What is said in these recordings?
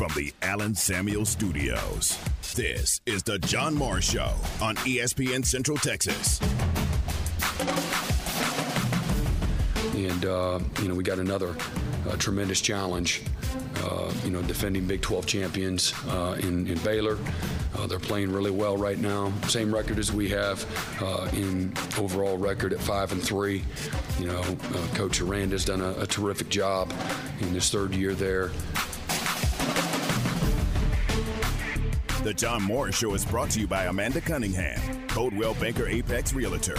from the Allen Samuel Studios. This is the John Morris Show on ESPN Central Texas. And, uh, you know, we got another uh, tremendous challenge. Uh, you know, defending Big 12 champions uh, in, in, Baylor. Uh, they're playing really well right now. Same record as we have uh, in overall record at five and three. You know, Coach Aranda's done a, a terrific job in his third year there. The John Morris Show is brought to you by Amanda Cunningham, Coldwell Banker Apex Realtor,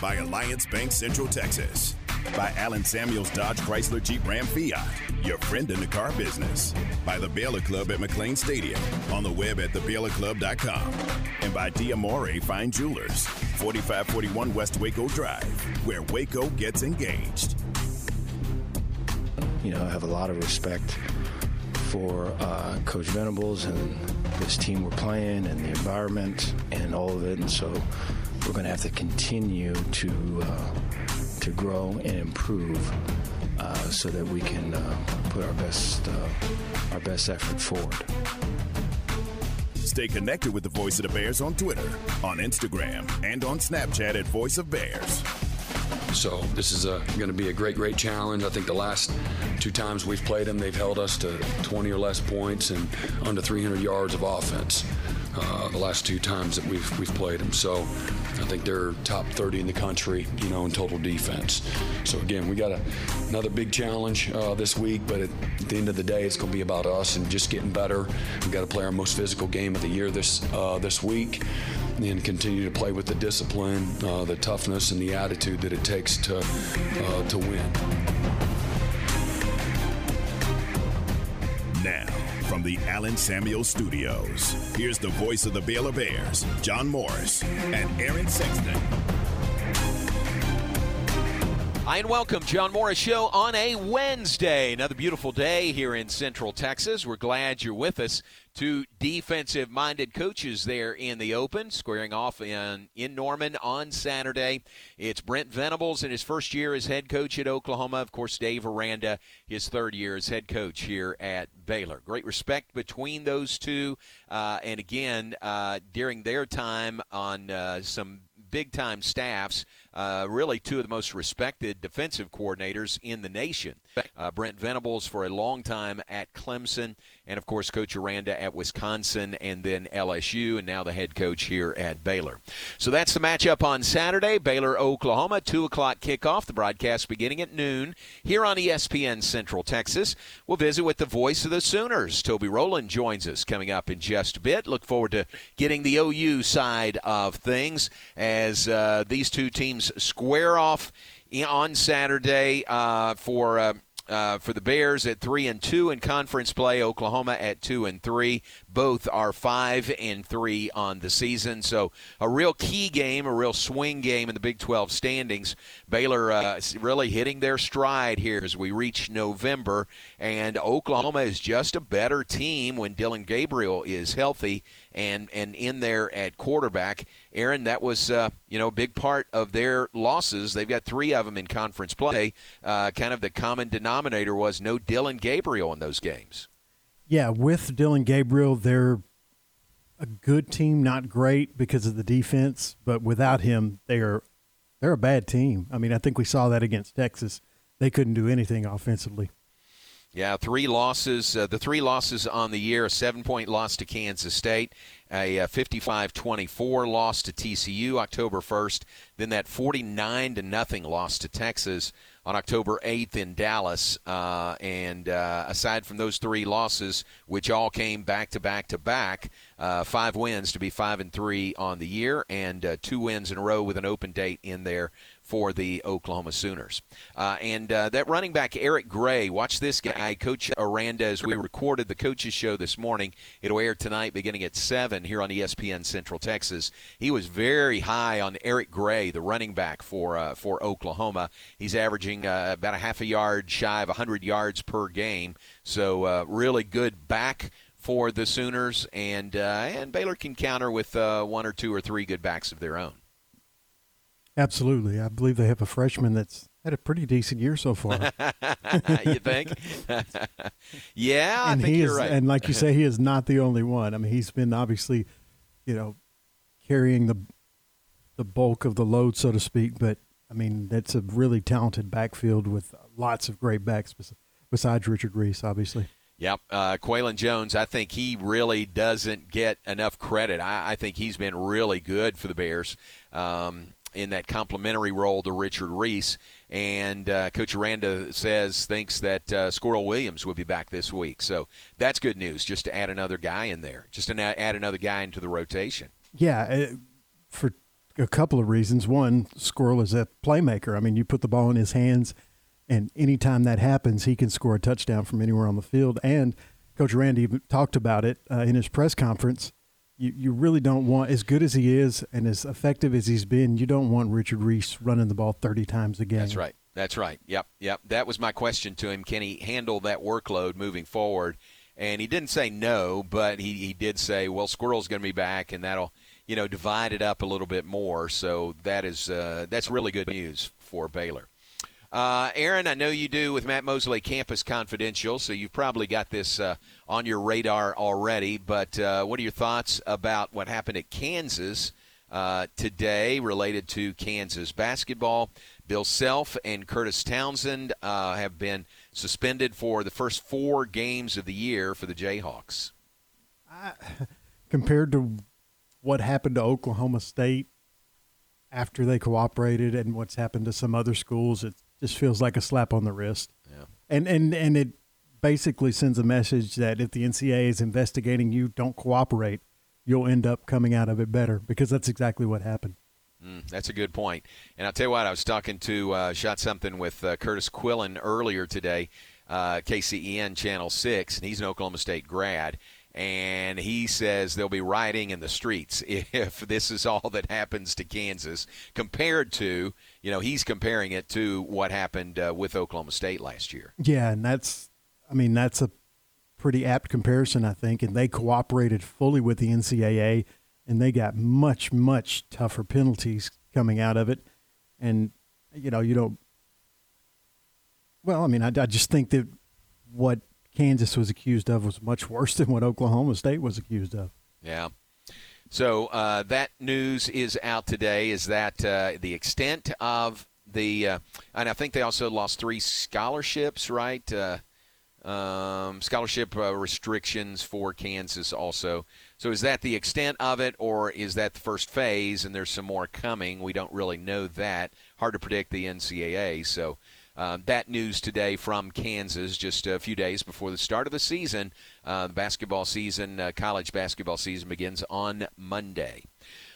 by Alliance Bank Central Texas, by Allen Samuels Dodge Chrysler Jeep Ram Fiat, your friend in the car business, by the Baylor Club at McLane Stadium, on the web at thebaylorclub.com, and by Diamore Fine Jewelers, 4541 West Waco Drive, where Waco gets engaged. You know, I have a lot of respect for uh, Coach Venables and this team we're playing and the environment and all of it. And so we're going to have to continue to uh, to grow and improve uh, so that we can uh, put our best uh, our best effort forward. Stay connected with the Voice of the Bears on Twitter, on Instagram, and on Snapchat at Voice of Bears. So this is uh, going to be a great, great challenge. I think the last two times we've played them, they've held us to 20 or less points and under 300 yards of offense. Uh, the last two times that we've we've played them. So I think they're top 30 in the country, you know, in total defense. So again, we got a, another big challenge uh, this week, but at, the end of the day, it's going to be about us and just getting better. We've got to play our most physical game of the year this uh, this week and continue to play with the discipline, uh, the toughness, and the attitude that it takes to uh, to win. From the Allen Samuel Studios, here's the voice of the Baylor Bears, John Morris and Aaron Sexton. Hi, and welcome, John Morris Show on a Wednesday. Another beautiful day here in Central Texas. We're glad you're with us. Two defensive minded coaches there in the open, squaring off in, in Norman on Saturday. It's Brent Venables in his first year as head coach at Oklahoma. Of course, Dave Aranda, his third year as head coach here at Baylor. Great respect between those two. Uh, and again, uh, during their time on uh, some big time staffs, uh, really two of the most respected defensive coordinators in the nation. Uh, Brent Venables for a long time at Clemson, and of course, Coach Aranda at Wisconsin and then LSU, and now the head coach here at Baylor. So that's the matchup on Saturday Baylor, Oklahoma, 2 o'clock kickoff. The broadcast beginning at noon here on ESPN Central Texas. We'll visit with the voice of the Sooners. Toby Rowland joins us coming up in just a bit. Look forward to getting the OU side of things as uh, these two teams square off on Saturday uh, for. Uh, uh, for the Bears at three and two in conference play. Oklahoma at two and three. Both are five and three on the season. So a real key game, a real swing game in the Big 12 standings. Baylor uh, really hitting their stride here as we reach November, and Oklahoma is just a better team when Dillon Gabriel is healthy and and in there at quarterback. Aaron, that was uh, you know a big part of their losses. They've got three of them in conference play. Uh, kind of the common denominator was no Dillon Gabriel in those games. Yeah, with Dillon Gabriel, they're a good team, not great because of the defense, but without him, they're they're a bad team. I mean, I think we saw that against Texas. They couldn't do anything offensively. Yeah, three losses. Uh, the three losses on the year: a seven-point loss to Kansas State, a 55-24 loss to TCU October 1st, then that 49 to nothing loss to Texas on October 8th in Dallas. Uh, and uh, aside from those three losses, which all came back to back to back, uh, five wins to be five and three on the year, and uh, two wins in a row with an open date in there for the Oklahoma Sooners. Uh, and uh, that running back, Eric Gray, watch this guy, Coach Aranda, as we recorded the coaches show this morning. It'll air tonight beginning at 7 here on ESPN Central Texas. He was very high on Eric Gray, the running back for, uh, for Oklahoma. He's averaging uh, about a half a yard shy of 100 yards per game. So, uh, really good back for the Sooners, and uh, and Baylor can counter with one or two or three good backs of their own. Absolutely. I believe they have a freshman that's had a pretty decent year so far. you think? yeah, and I think you're is, right. and like you say, he is not the only one. I mean, he's been obviously, you know, carrying the the bulk of the load, so to speak. But I mean, that's a really talented backfield with lots of great backs besides Richard Reese, obviously. Yep, uh, Qualan Jones. I think he really doesn't get enough credit. I, I think he's been really good for the Bears um, in that complementary role to Richard Reese. And uh, Coach Aranda says thinks that uh, Squirrel Williams will be back this week. So that's good news. Just to add another guy in there, just to add another guy into the rotation. Yeah, uh, for a couple of reasons. One, Squirrel is a playmaker. I mean, you put the ball in his hands, and anytime that happens, he can score a touchdown from anywhere on the field. And Coach Aranda even talked about it uh, in his press conference. You, you really don't want, as good as he is and as effective as he's been, you don't want Richard Reese running the ball 30 times a game. That's right. That's right. Yep. Yep. That was my question to him. Can he handle that workload moving forward? And he didn't say no, but he, he did say, well, Squirrel's going to be back, and that'll, you know, divide it up a little bit more. So that is uh, that's really good news for Baylor. Uh, Aaron, I know you do with Matt Mosley Campus Confidential, so you've probably got this uh, on your radar already. But uh, what are your thoughts about what happened at Kansas uh, today related to Kansas basketball? Bill Self and Kurtis Townsend uh, have been suspended for the first four games of the year for the Jayhawks. Compared to what happened to Oklahoma State after they cooperated and what's happened to some other schools, it just feels like a slap on the wrist. Yeah. And and and it basically sends a message that if the NCAA is investigating you, don't cooperate. You'll end up coming out of it better because that's exactly what happened. Mm, that's a good point. And I'll tell you what, I was talking to, uh, shot something with uh, Curtis Quillen earlier today, uh, KCEN Channel 6, and he's an Oklahoma State grad. And he says they'll be rioting in the streets if this is all that happens to Kansas, compared to, you know, he's comparing it to what happened uh, with Oklahoma State last year. Yeah, and that's I mean that's a pretty apt comparison, I think. And they cooperated fully with the NCAA, and they got much much tougher penalties coming out of it. And you know, you don't. Well, I mean, I, I just think that what Kansas was accused of was much worse than what Oklahoma State was accused of. Yeah. So uh, that news is out today. Is that uh, the extent of the? Uh, and I think they also lost three scholarships, right? Uh, um, scholarship uh, restrictions for Kansas also. So is that the extent of it, or is that the first phase and there's some more coming? We don't really know that. Hard to predict the NCAA. So uh, that news today from Kansas, just a few days before the start of the season. Uh, basketball season, uh, college basketball season begins on Monday.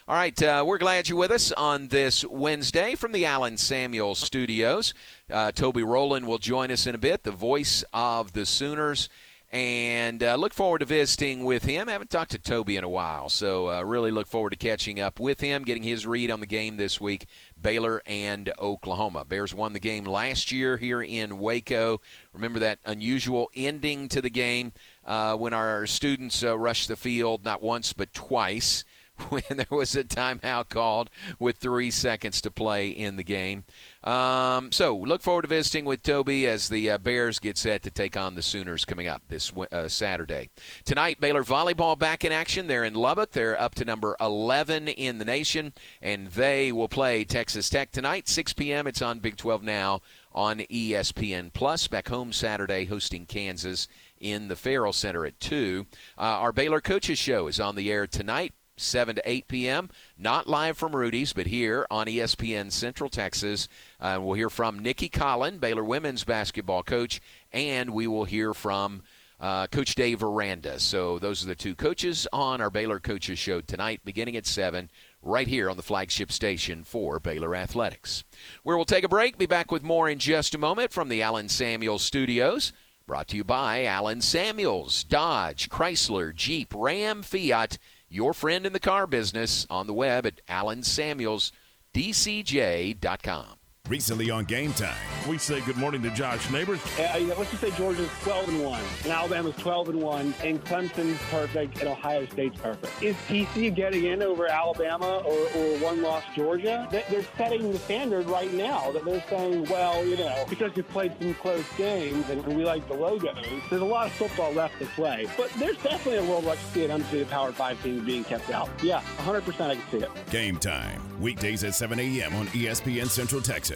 All right, uh, we're glad you're with us on this Wednesday from the Allen Samuel Studios. Uh, Toby Rowland will join us in a bit, the voice of the Sooners, and uh, look forward to visiting with him. I haven't talked to Toby in a while, so uh, really look forward to catching up with him, getting his read on the game this week. Baylor and Oklahoma. Bears won the game last year here in Waco. Remember that unusual ending to the game uh, when our students uh, rushed the field not once but twice when there was a timeout called with three seconds to play in the game. Um, so look forward to visiting with Toby as the uh, Bears get set to take on the Sooners coming up this uh, Saturday. Tonight, Baylor volleyball back in action. They're in Lubbock. They're up to number 11 in the nation, and they will play Texas Tech tonight, 6 p.m. It's on Big 12 now on ESPN Plus. Back home Saturday, hosting Kansas in the Ferrell Center at 2. Uh, our Baylor Coaches Show is on the air tonight. 7 to 8 p.m. Not live from Rudy's, but here on ESPN Central Texas. Uh, we'll hear from Nicki Collen, Baylor women's basketball coach, and we will hear from uh, Coach Dave Aranda. So those are the two coaches on our Baylor Coaches Show tonight, beginning at 7, right here on the flagship station for Baylor Athletics. Where we'll take a break, be back with more in just a moment from the Allen Samuels Studios. Brought to you by Allen Samuels, Dodge, Chrysler, Jeep, Ram, Fiat your friend in the car business on the web at allensamuelsdcj.com. Recently on Game Time. We say good morning to Josh Neighbors. Uh, let's just say Georgia's 12 and 1, and Alabama's 12 and 1, and Clemson's perfect, and Ohio State's perfect. Is TCU getting in over Alabama or, or one loss Georgia? They're setting the standard right now that they're saying, well, you know, because we've played some close games and we like the logos, there's a lot of football left to play. But there's definitely a world where I can see an undefeated Power 5 team being kept out. Yeah, 100% I can see it. Game Time. Weekdays at 7 a.m. on ESPN Central Texas.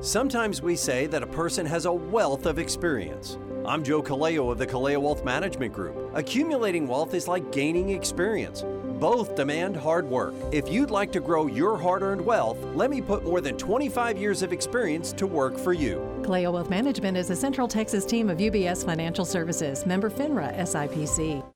Sometimes we say that a person has a wealth of experience. I'm Joe Kaleo of the Kaleo Wealth Management Group. Accumulating wealth is like gaining experience. Both demand hard work. If you'd like to grow your hard earned wealth, let me put more than 25 years of experience to work for you. Kaleo Wealth Management is a Central Texas team of UBS Financial Services, member FINRA SIPC.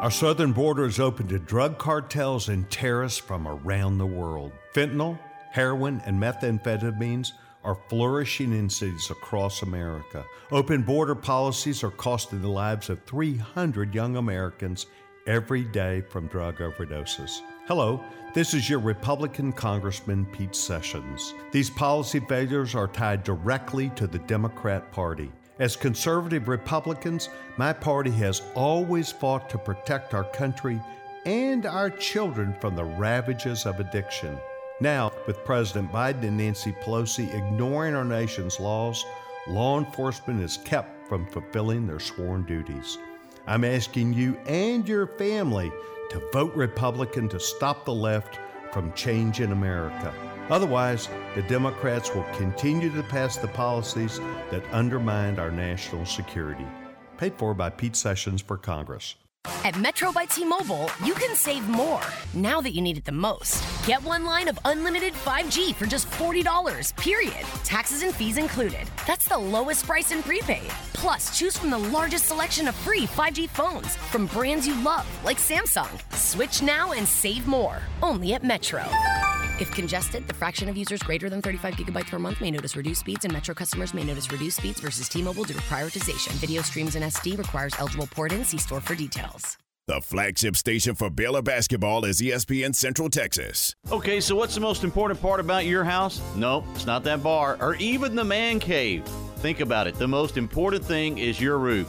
Our southern border is open to drug cartels and terrorists from around the world. Fentanyl, heroin, and methamphetamines are flourishing in cities across America. Open border policies are costing the lives of 300 young Americans every day from drug overdoses. Hello, this is your Republican Congressman Pete Sessions. These policy failures are tied directly to the Democrat Party. As conservative Republicans, my party has always fought to protect our country and our children from the ravages of addiction. Now, with President Biden and Nancy Pelosi ignoring our nation's laws, law enforcement is kept from fulfilling their sworn duties. I'm asking you and your family to vote Republican to stop the left from changing America. Otherwise, the Democrats will continue to pass the policies that undermine our national security. Paid for by Pete Sessions for Congress. At Metro by T Mobile, you can save more now that you need it the most. Get one line of unlimited 5G for just $40, period. Taxes and fees included. That's the lowest price in prepaid. Plus, choose from the largest selection of free 5G phones from brands you love, like Samsung. Switch now and save more. Only at Metro. If congested, the fraction of users greater than 35 gigabytes per month may notice reduced speeds, and Metro customers may notice reduced speeds versus T-Mobile due to prioritization. Video streams in SD requires eligible port-in. See store for details. The flagship station for Baylor basketball is ESPN Central Texas. Okay, so what's the most important part about your house? Nope, it's not that bar or even the man cave. Think about it. The most important thing is your roof.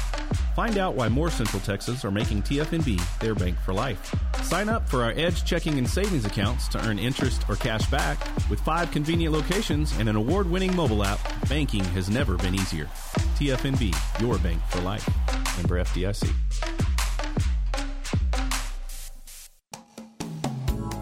Find out why more Central Texas are making TFNB their bank for life. Sign up for our Edge checking and savings accounts to earn interest or cash back. With five convenient locations and an award winning mobile app, banking has never been easier. TFNB, your bank for life. Member FDIC.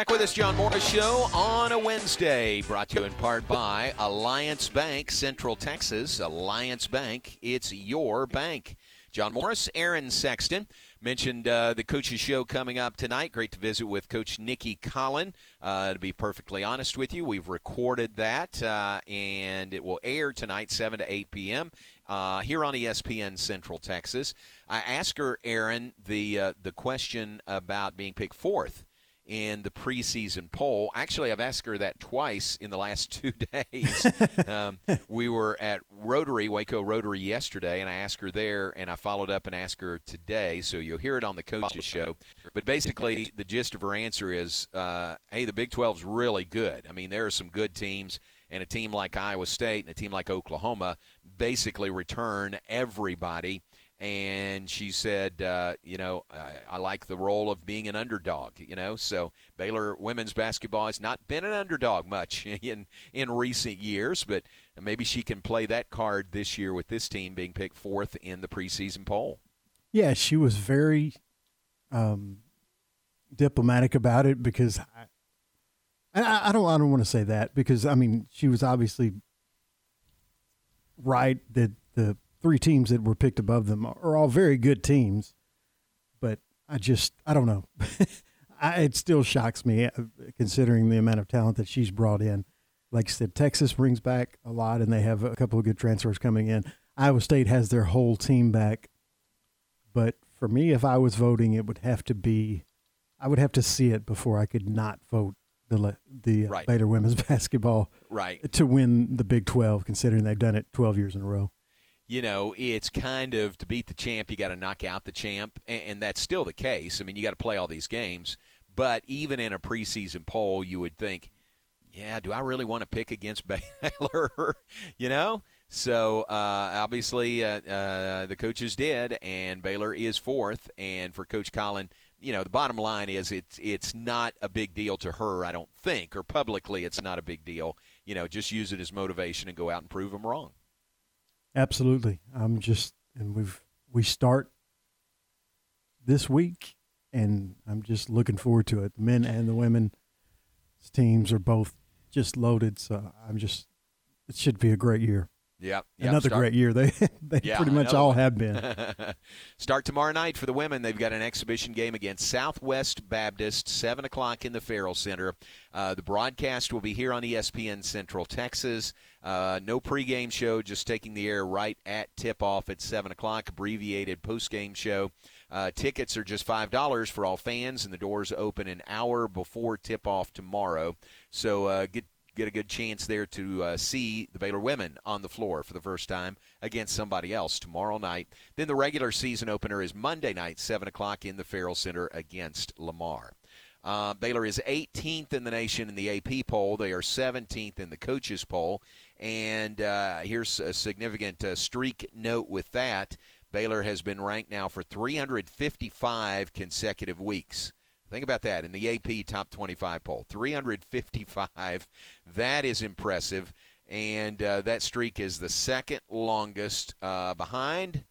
Back with us, John Morris Show on a Wednesday, brought to you in part by Alliance Bank, Central Texas. Alliance Bank, it's your bank. John Morris, Aaron Sexton. Mentioned uh, the coaches show coming up tonight. Great to visit with Coach Nicki Collen. Uh, to be perfectly honest with you, we've recorded that, uh, and it will air tonight, 7 to 8 p.m. Uh, here on ESPN Central Texas. I asked her, Aaron, the uh, the question about being picked fourth in the preseason poll. Actually, I've asked her that twice in the last two days. um, we were at Rotary, Waco Rotary, yesterday, and I asked her there, and I followed up and asked her today. So you'll hear it on the coaches show. But basically, the gist of her answer is, uh, "Hey, the Big 12's really good. I mean, there are some good teams." And a team like Iowa State and a team like Oklahoma basically return everybody and she said, uh, you know, I, I, like the role of being an underdog. You know, so Baylor women's basketball has not been an underdog much in in recent years, but maybe she can play that card this year with this team being picked fourth in the preseason poll. Yeah, she was very um, diplomatic about it because I, I, I don't I don't want to say that because I mean she was obviously right that the three teams that were picked above them are all very good teams, but I just I don't know. I, it still shocks me uh, considering the amount of talent that she's brought in. Like I said, Texas brings back a lot, and they have a couple of good transfers coming in. Iowa State has their whole team back, but for me, if I was voting, it would have to be, I would have to see it before I could not vote the the uh, right. Baylor women's basketball right to win the Big Twelve, considering they've done it twelve years in a row you know, it's kind of to beat the champ, you got to knock out the champ, and, and that's still the case. I mean, you got to play all these games, but even in a preseason poll, you would think, yeah, do I really want to pick against Baylor? you know, so uh, obviously uh, uh, the coaches did, and Baylor is fourth. And for Coach Collen, you know, the bottom line is it's it's not a big deal to her, I don't think, or publicly it's not a big deal. You know, just use it as motivation and go out and prove them wrong. Absolutely. I'm just, and we've, we start this week, and I'm just looking forward to it. The men and the women teams are both just loaded, so I'm just, it should be a great year. Yeah, another Start. great year. They they yeah, pretty much all have been. Start tomorrow night for the women. They've got an exhibition game against Southwest Baptist, seven o'clock in the Ferrell Center. Uh, the broadcast will be here on ESPN Central Texas. Uh, no pregame show, just taking the air right at tip off at seven o'clock. Abbreviated postgame show. Uh, tickets are just five dollars for all fans, and the doors open an hour before tip off tomorrow. So uh, get get a good chance there to uh, see the Baylor women on the floor for the first time against somebody else tomorrow night. Then the regular season opener is Monday night, 7 o'clock in the Ferrell Center against Lamar. Uh, Baylor is 18th in the nation in the AP poll. They are 17th in the coaches poll. And uh, here's a significant uh, streak note with that. Baylor has been ranked now for 355 consecutive weeks. Think about that in the AP top 25 poll. 355. That is impressive. And uh, that streak is the second longest uh, behind,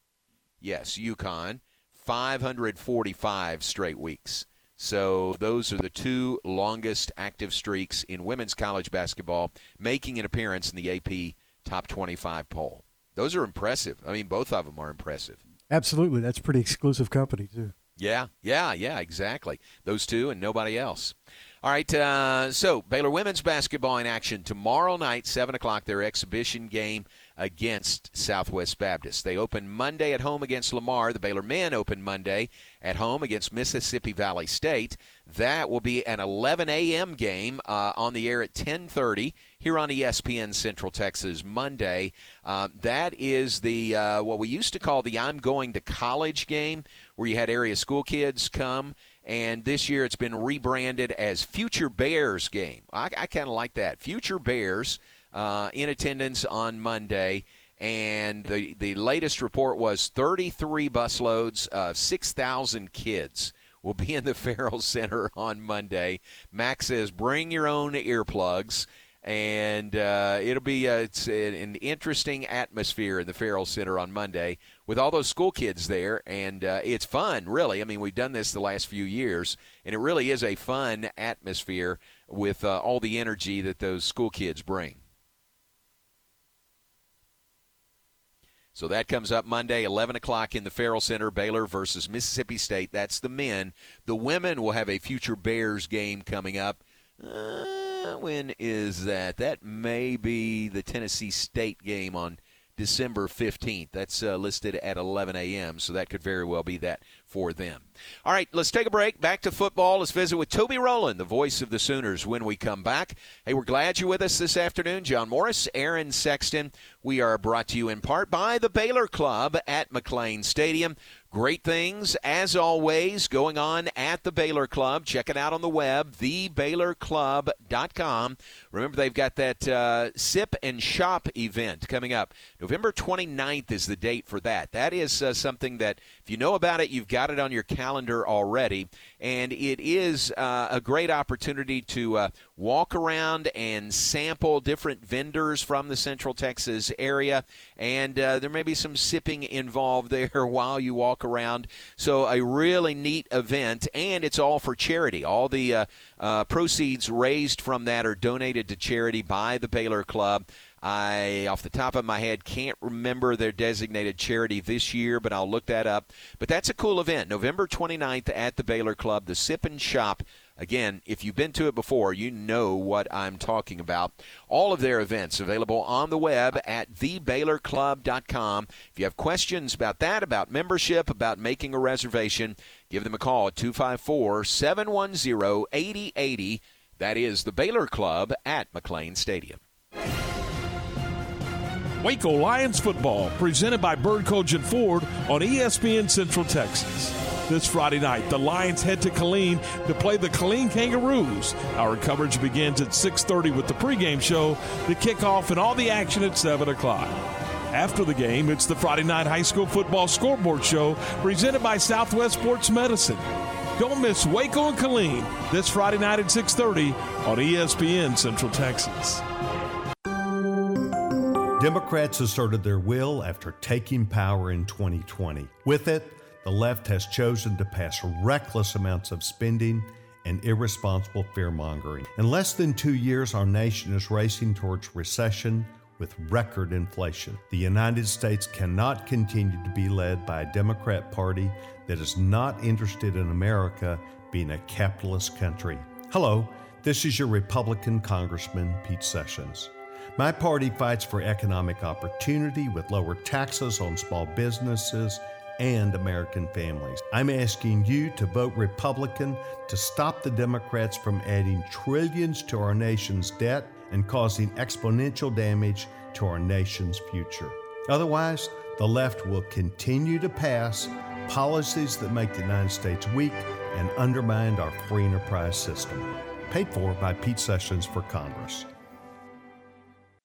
yes, UConn, 545 straight weeks. So those are the two longest active streaks in women's college basketball, making an appearance in the AP top 25 poll. Those are impressive. I mean, both of them are impressive. Absolutely. That's pretty exclusive company, too. Yeah, yeah, yeah, exactly. Those two and nobody else. All right, uh, so Baylor women's basketball in action tomorrow night, 7 o'clock, their exhibition game against Southwest Baptist. They open Monday at home against Lamar. The Baylor men open Monday at home against Mississippi Valley State. That will be an 11 a.m. game uh, on the air at 1030 here on ESPN Central Texas Monday. Uh, that is the uh, what we used to call the I'm going to college game, where you had area school kids come. And this year it's been rebranded as Future Bears game. I, I kind of like that. Future Bears uh, in attendance on Monday. And the, the latest report was 33 busloads of 6,000 kids will be in the Ferrell Center on Monday. Max says, bring your own earplugs and uh, it'll be a, it's an interesting atmosphere in the Ferrell Center on Monday with all those school kids there, and uh, it's fun, really. I mean, we've done this the last few years, and it really is a fun atmosphere with uh, all the energy that those school kids bring. So that comes up Monday, 11 o'clock in the Ferrell Center, Baylor versus Mississippi State. That's the men. The women will have a future Bears game coming up. Uh, when is that? That may be the Tennessee State game on December 15th. That's uh, listed at 11 a.m., so that could very well be that for them. All right, let's take a break. Back to football. Let's visit with Toby Rowland, the voice of the Sooners, when we come back. Hey, we're glad you're with us this afternoon. John Morris, Aaron Sexton. We are brought to you in part by the Baylor Club at McLane Stadium. Great things, as always, going on at the Baylor Club. Check it out on the web, thebaylorclub.com. Remember, they've got that uh, Sip and Shop event coming up. November 29th is the date for that. That is uh, something that, if you know about it, you've got it on your calendar already. And it is uh, a great opportunity to uh, walk around and sample different vendors from the Central Texas area. And uh, there may be some sipping involved there while you walk around. So, a really neat event. And it's all for charity. All the uh, uh, proceeds raised from that are donated to charity by the Baylor Club. I, off the top of my head, can't remember their designated charity this year, but I'll look that up. But that's a cool event. November 29th at the Baylor Club, the Sip and Shop. Again, if you've been to it before, you know what I'm talking about. All of their events available on the web at thebaylorclub.com. If you have questions about that, about membership, about making a reservation, give them a call at 254 710 8080. That is the Baylor Club at McLane Stadium. Waco Lions football, presented by Bird-Kultgen Ford on ESPN Central Texas. This Friday night, the Lions head to Killeen to play the Killeen Kangaroos. Our coverage begins at 6:30 with the pregame show, the kickoff, and all the action at 7 o'clock. After the game, it's the Friday night high school football scoreboard show presented by Southwest Sports Medicine. Don't miss Waco and Killeen this Friday night at 6:30 on ESPN Central Texas. Democrats asserted their will after taking power in 2020. With it, the left has chosen to pass reckless amounts of spending and irresponsible fear mongering. In less than two years, our nation is racing towards recession with record inflation. The United States cannot continue to be led by a Democrat Party that is not interested in America being a capitalist country. Hello, this is your Republican Congressman, Pete Sessions. My party fights for economic opportunity with lower taxes on small businesses and American families. I'm asking you to vote Republican to stop the Democrats from adding trillions to our nation's debt and causing exponential damage to our nation's future. Otherwise, the left will continue to pass policies that make the United States weak and undermine our free enterprise system. Paid for by Pete Sessions for Congress.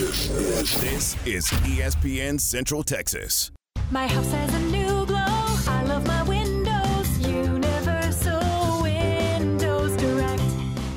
This is, ESPN Central Texas. My house has a new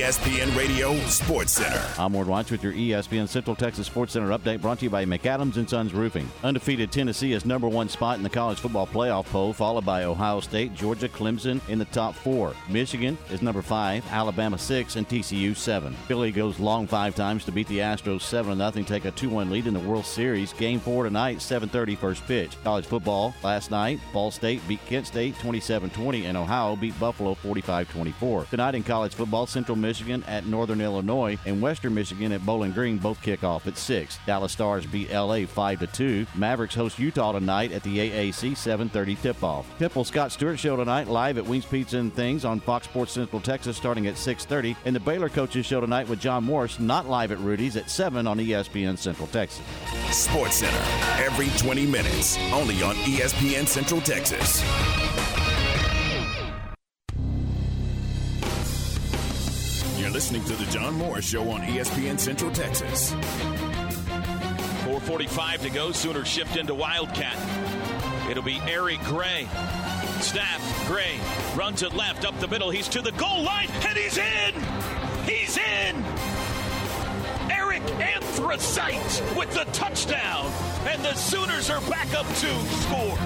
ESPN Radio Sports Center. I'm Ward Watch with your ESPN Central Texas Sports Center update brought to you by McAdams and Sons Roofing. Undefeated Tennessee is number one spot in the college football playoff poll, followed by Ohio State, Georgia, Clemson in the top four. Michigan is number five, Alabama six, and TCU seven. Philly goes long five times to beat the Astros seven nothing, take a 2-1 lead in the World Series. Game four tonight, 7:30 first pitch. College football last night, Ball State beat Kent State 27-20, and Ohio beat Buffalo 45-24. Tonight in college football, Central Michigan at Northern Illinois and Western Michigan at Bowling Green both kick off at 6. Dallas Stars beat LA 5 to 2. Mavericks host Utah tonight at the AAC 7:30 tip-off. Temple Scott Stewart show tonight live at Wings Pizza and Things on Fox Sports Central Texas starting at 6:30 and the Baylor coaches show tonight with John Morris not live at Rudy's at 7 on ESPN Central Texas. Sports Center every 20 minutes, only on ESPN Central Texas. You're listening to the John Morris Show on ESPN Central Texas. 4.45 to go. Sooners shift into Wildcat. It'll be Eric Gray. Snap. Gray runs it left up the middle. He's to the goal line, and he's in! He's in! Eric Anthracite with the touchdown, and the Sooners are back up to score.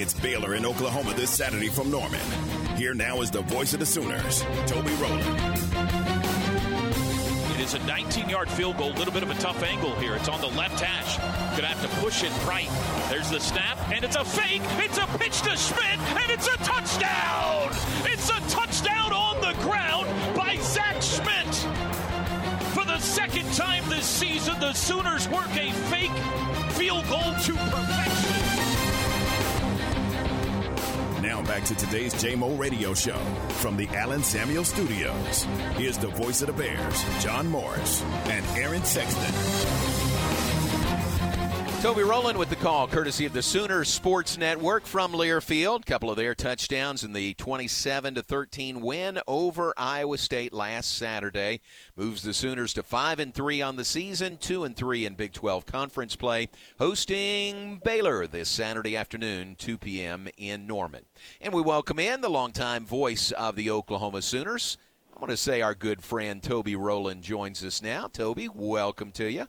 It's Baylor in Oklahoma this Saturday from Norman. Here now is the voice of the Sooners, Toby Rowland. It is a 19-yard field goal. A little bit of a tough angle here. It's on the left hash. Gonna have to push it right. There's the snap, and it's a fake. It's a pitch to Schmidt, and it's a touchdown. It's a touchdown on the ground by Zach Schmidt. For the second time this season, the Sooners work a fake field goal to perfection. Now back to today's JMO Radio Show from the Allen Samuel Studios. Here's the voice of the Bears, John Morris and Aaron Sexton. Toby Rowland with the call, courtesy of the Sooners Sports Network from Learfield. Couple of their touchdowns in the 27 to 13 win over Iowa State last Saturday moves the Sooners to five and three on the season, two and three in Big 12 conference play, hosting Baylor this Saturday afternoon, 2 p.m. in Norman. And we welcome in the longtime voice of the Oklahoma Sooners. I want to say our good friend Toby Rowland joins us now. Toby, welcome to you.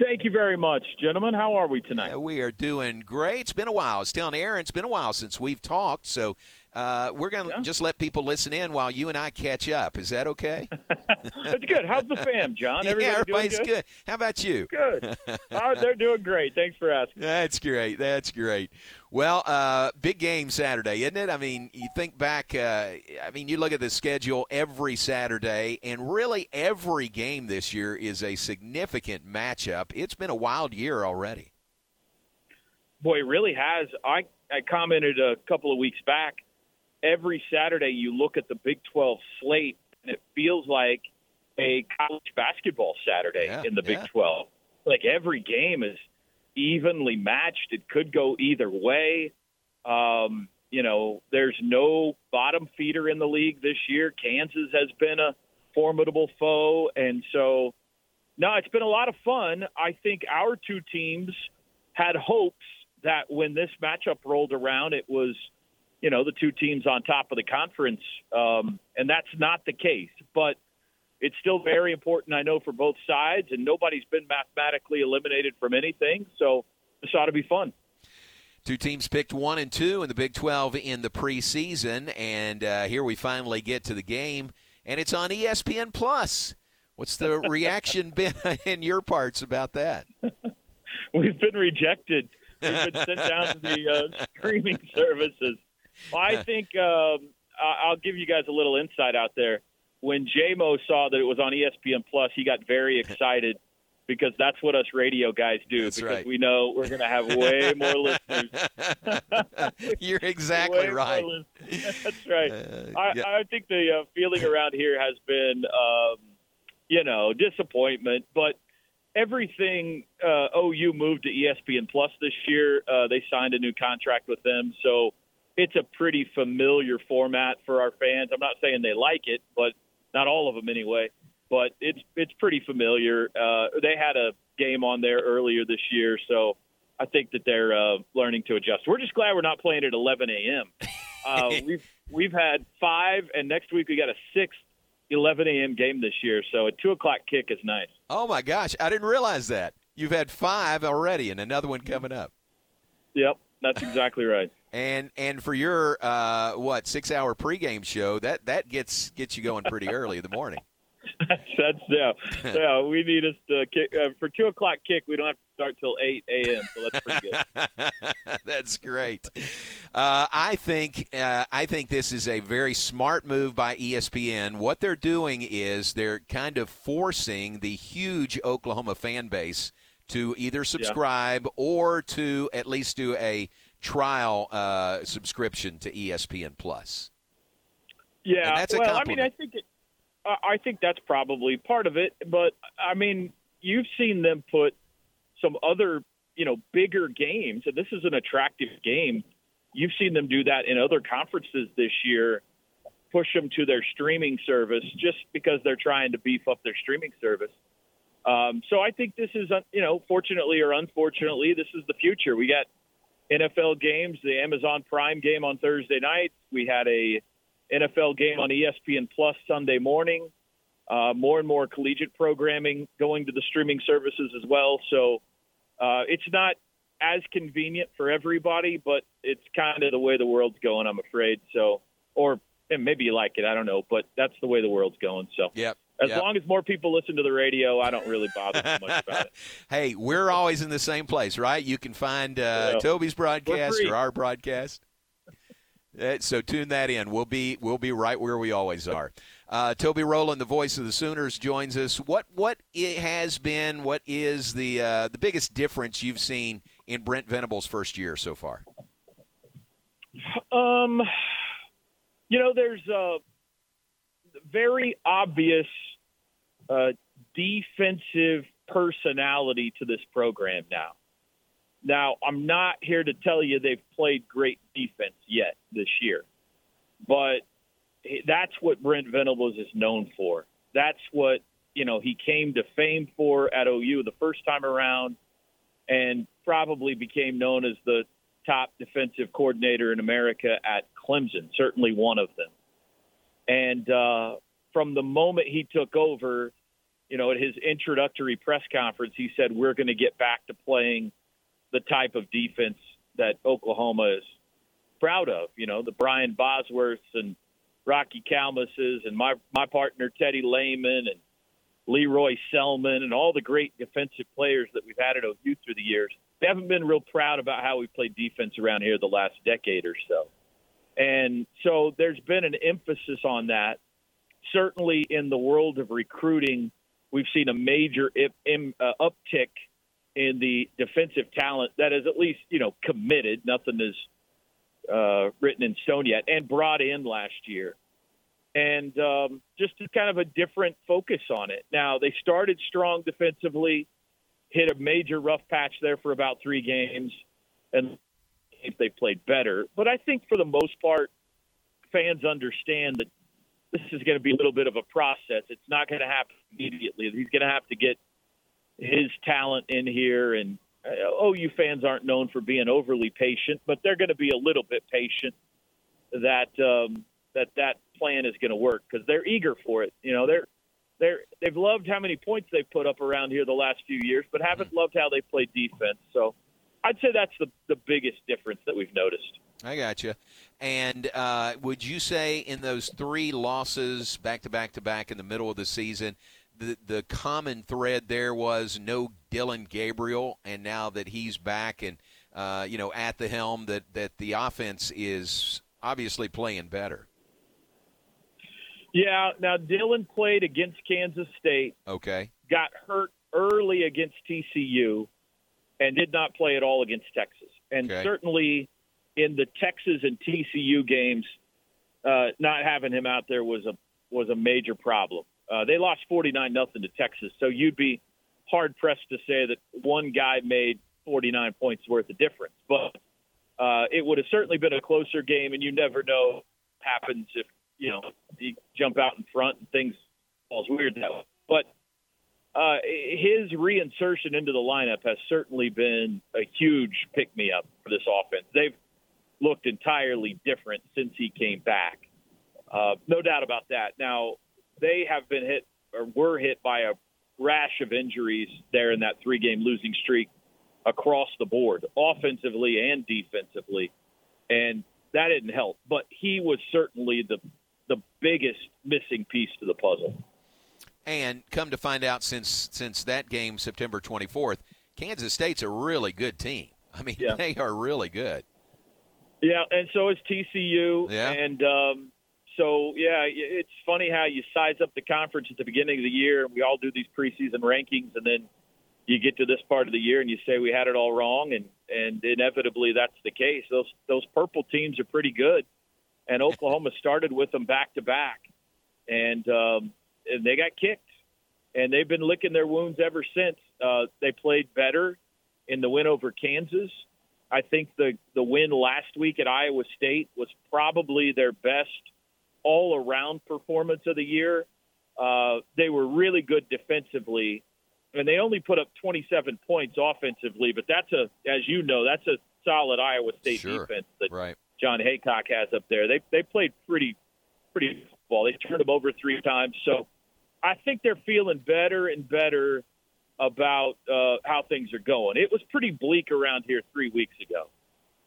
Thank you very much, gentlemen. How are we tonight? Uh, we are doing great. It's been a while. I was telling Aaron, it's been a while since we've talked, so uh, we're going to just let people listen in while you and I catch up. Is that okay? That's good. How's the fam, John? yeah, Everybody doing everybody's good? good. How about you? Good. Oh, they're doing great. Thanks for asking. That's great. That's great. Well, uh, big game Saturday, isn't it? I mean, you think back. Uh, I mean, you look at the schedule every Saturday, and really every game this year is a significant matchup. It's been a wild year already. Boy, it really has. I, I commented a couple of weeks back. Every Saturday, you look at the Big 12 slate, and it feels like a college basketball Saturday in the Big yeah. 12. Like every game is evenly matched. It could go either way. Um, you know, there's no bottom feeder in the league this year. Kansas has been a formidable foe. And so, no, it's been a lot of fun. I think our two teams had hopes that when this matchup rolled around, it was, you know, the two teams on top of the conference. Um, and that's not the case. But it's still very important, I know, for both sides, and nobody's been mathematically eliminated from anything. So this ought to be fun. Two teams picked one and two in the Big 12 in the preseason, and uh, here we finally get to the game, and it's on ESPN Plus. What's the reaction been in your parts about that? We've been rejected. We've been sent down to the uh, streaming services. Well, I think um, I'll give you guys a little insight out there. When JMO saw that it was on ESPN Plus, he got very excited because that's what us radio guys do. That's because right. we know we're going to have way more listeners. You're exactly right. listeners. That's right. Uh, I, yeah. I think the uh, feeling around here has been um, you know, disappointment. But everything uh, OU moved to ESPN Plus this year. Uh, they signed a new contract with them, so it's a pretty familiar format for our fans. I'm not saying they like it, but not all of them anyway. But it's it's pretty familiar. Uh, they had a game on there earlier this year, so I think that they're uh, learning to adjust. We're just glad we're not playing at 11 a.m. Uh, we've we've had five, and next week we got a sixth 11 a.m. game this year. So a two o'clock kick is nice. Oh my gosh, I didn't realize that. You've had five already, and another one coming up. Yep, that's exactly right. And and for your uh, what six hour pregame show, that that gets gets you going pretty early in the morning. That's yeah, yeah. We need us to kick uh, for two o'clock kick. We don't have to start till eight a.m. So that's pretty good. That's great. Uh, I think uh, I think this is a very smart move by ESPN. What they're doing is they're kind of forcing the huge Oklahoma fan base to either subscribe or to at least do a trial uh, subscription to ESPN Plus. Yeah, And that's a well, I mean. I think it, I I think that's probably part of it. But I mean, you've seen them put some other, you know, bigger games, and this is an attractive game. You've seen them do that in other conferences this year, push them to their streaming service just because they're trying to beef up their streaming service. Um, so I think this is, uh, you know, fortunately or unfortunately, this is the future. We got NFL games, the Amazon Prime game on Thursday night. We had a NFL game on ESPN Plus Sunday morning. Uh, more and more collegiate programming going to the streaming services as well. So uh, it's not as convenient for everybody, but it's kind of the way the world's going, I'm afraid. So, or and maybe you like it, I don't know, but that's the way the world's going. So, yep. As Yep. long as more people listen to the radio, I don't really bother too much about it. Hey, we're always in the same place, right? You can find uh, Yeah. Toby's broadcast or our broadcast. Uh, so tune that in. We'll be we'll be right where we always are. Uh, Toby Rowland, the voice of the Sooners, joins us. What what it has been? What is the uh, the biggest difference you've seen in Brent Venables' first year so far? Um, you know, there's a very obvious uh, defensive personality to this program now. Now, I'm not here to tell you they've played great defense yet this year, but that's what Brent Venables is known for. That's what you know he came to fame for at OU the first time around, and probably became known as the top defensive coordinator in America at Clemson. Certainly one of them. And uh, from the moment he took over, you know, at his introductory press conference, he said, "We're going to get back to playing the type of defense that Oklahoma is proud of." You know, the Brian Bosworths and Rocky Calmuses and my my partner Teddy Lehman and Leroy Selman and all the great defensive players that we've had at OU through the years. They haven't been real proud about how we played defense around here the last decade or so. And so there's been an emphasis on that. Certainly in the world of recruiting, we've seen a major uh, uptick in the defensive talent that is at least, you know, committed. Nothing is uh, written in stone yet, and brought in last year. And um, just kind of a different focus on it. Now, they started strong defensively, hit a major rough patch there for about three games, and if they played better. But I think for the most part, fans understand that this is going to be a little bit of a process. It's not going to happen immediately. He's going to have to get his talent in here. And uh, OU fans aren't known for being overly patient, but they're going to be a little bit patient that um, that that plan is going to work because they're eager for it. You know, they're they're they've loved how many points they've put up around here the last few years, but haven't loved how they play defense. So I'd say that's the the biggest difference that we've noticed. I got you. And uh, would you say in those three losses back to back to back in the middle of the season, the the common thread there was no Dillon Gabriel, and now that he's back and uh, you know at the helm, that that the offense is obviously playing better. Yeah. Now Dylan played against Kansas State, Okay. got hurt early against TCU, and did not play at all against Texas. And Okay. certainly in the Texas and TCU games, uh, not having him out there was a was a major problem. Uh, they lost 49 nothing to Texas, so you'd be hard pressed to say that one guy made 49 points worth of difference. But uh, it would have certainly been a closer game, and you never know what happens if you know you jump out in front and things falls weird that way. But uh, his reinsertion into the lineup has certainly been a huge pick me up for this offense. They've looked entirely different since he came back. Uh, no doubt about that. Now, they have been hit or were hit by a rash of injuries there in that three game losing streak across the board, offensively and defensively. And that didn't help. But he was certainly the the biggest missing piece to the puzzle. And come to find out, since since that game, September 24th, Kansas State's a really good team. I mean, Yeah. they are really good. Yeah, and so is TCU. Yeah. And um, so, yeah, it's funny how you size up the conference at the beginning of the year, and we all do these preseason rankings, and then you get to this part of the year and you say we had it all wrong, and and inevitably that's the case. Those those purple teams are pretty good, and Oklahoma started with them back to back, and um, and they got kicked, and they've been licking their wounds ever since. Uh, they played better in the win over Kansas. I think the the win last week at Iowa State was probably their best all around performance of the year. Uh, they were really good defensively, and they only put up 27 points offensively. But that's a, as you know, that's a solid Iowa State Sure. defense that Right. Jon Heacock has up there. They they played pretty pretty good football. They turned them over three times. So I think they're feeling better and better about uh, how things are going. It was pretty bleak around here three weeks ago.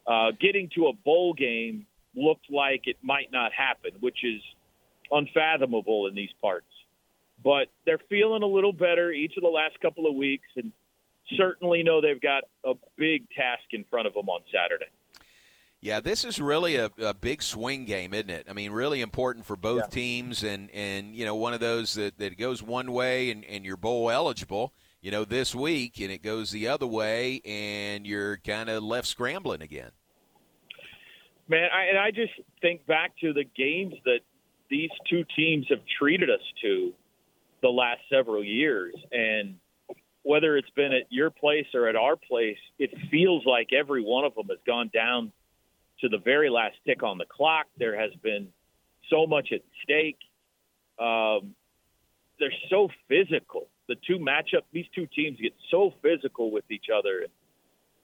Uh, getting to a bowl game looked like it might not happen, which is unfathomable in these parts. But they're feeling a little better each of the last couple of weeks, and certainly know they've got a big task in front of them on Saturday. Yeah, this is really a, a big swing game, isn't it? I mean, really important for both Yeah. teams, and, and you know, one of those that, that goes one way and, and you're bowl eligible, you know, this week, and it goes the other way, and you're kind of left scrambling again. Man, I, and I just think back to the games that these two teams have treated us to the last several years, and whether it's been at your place or at our place, it feels like every one of them has gone down to the very last tick on the clock. There has been so much at stake. Um, they're so physical. The two matchup, these two teams get so physical with each other.